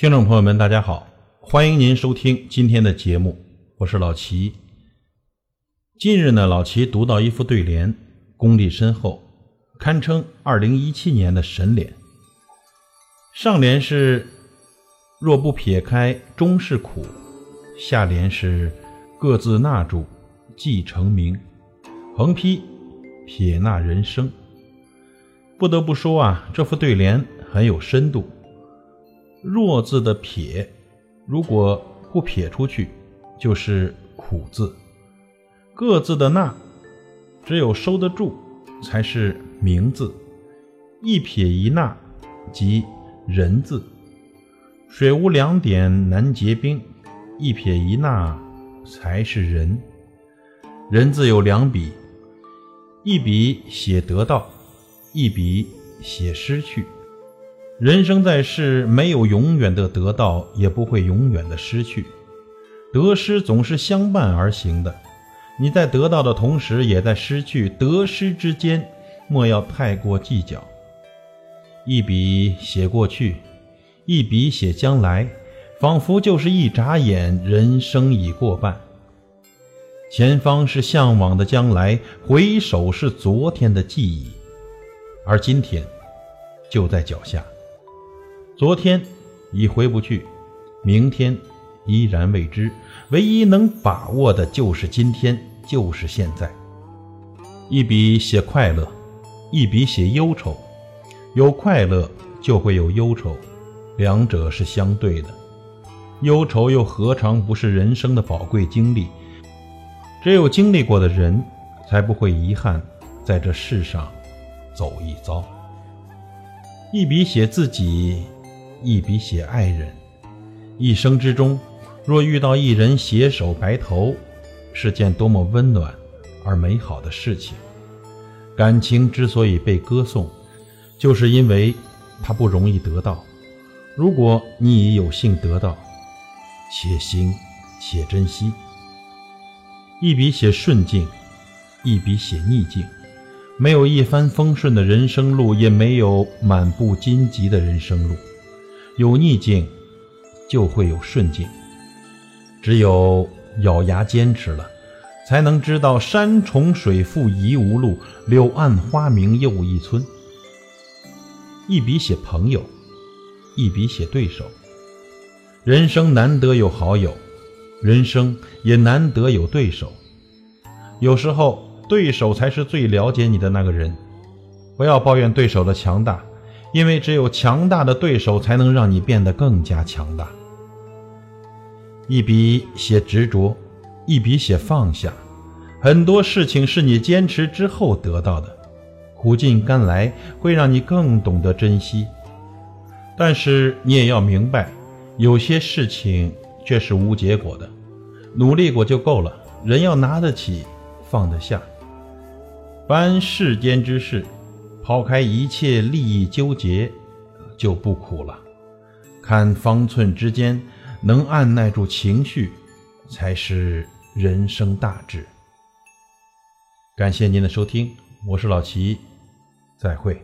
听众朋友们，大家好，欢迎您收听今天的节目，我是老齐。近日呢，老齐读到一副对联，功力深厚，堪称二零一七年的神联。上联是“若不撇开终是苦”，下联是“各自纳住即成名”，横批“撇捺人生”。不得不说啊，这副对联很有深度。弱字的撇，如果不撇出去，就是苦字；各字的捺，只有收得住，才是名字。一撇一捺，即人字。水无两点难结冰，一撇一捺才是人。人字有两笔，一笔写得到，一笔写失去。人生在世，没有永远的得到，也不会永远的失去。得失总是相伴而行的。你在得到的同时，也在失去。得失之间，莫要太过计较。一笔写过去，一笔写将来，仿佛就是一眨眼，人生已过半。前方是向往的将来，回首是昨天的记忆，而今天就在脚下。昨天已回不去，明天依然未知。唯一能把握的就是今天，就是现在。一笔写快乐，一笔写忧愁。有快乐就会有忧愁，两者是相对的。忧愁又何尝不是人生的宝贵经历？只有经历过的人，才不会遗憾在这世上走一遭。一笔写自己。一笔写爱人，一生之中，若遇到一人携手白头，是件多么温暖而美好的事情。感情之所以被歌颂，就是因为它不容易得到。如果你已有幸得到，且行且珍惜。一笔写顺境，一笔写逆境。没有一帆风顺的人生路，也没有满布荆棘的人生路。有逆境，就会有顺境。只有咬牙坚持了，才能知道山重水复疑无路，柳暗花明又一村。一笔写朋友，一笔写对手。人生难得有好友，人生也难得有对手。有时候，对手才是最了解你的那个人。不要抱怨对手的强大。因为只有强大的对手，才能让你变得更加强大。一笔写执着，一笔写放下。很多事情是你坚持之后得到的，苦尽甘来会让你更懂得珍惜。但是你也要明白，有些事情却是无结果的，努力过就够了。人要拿得起，放得下。凡世间之事。抛开一切利益纠结，就不苦了。看方寸之间，能按耐住情绪，才是人生大志。感谢您的收听，我是老齐，再会。